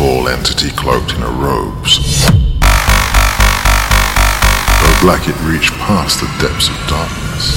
tall entity cloaked in her robes. Though black it reached past the depths of darkness.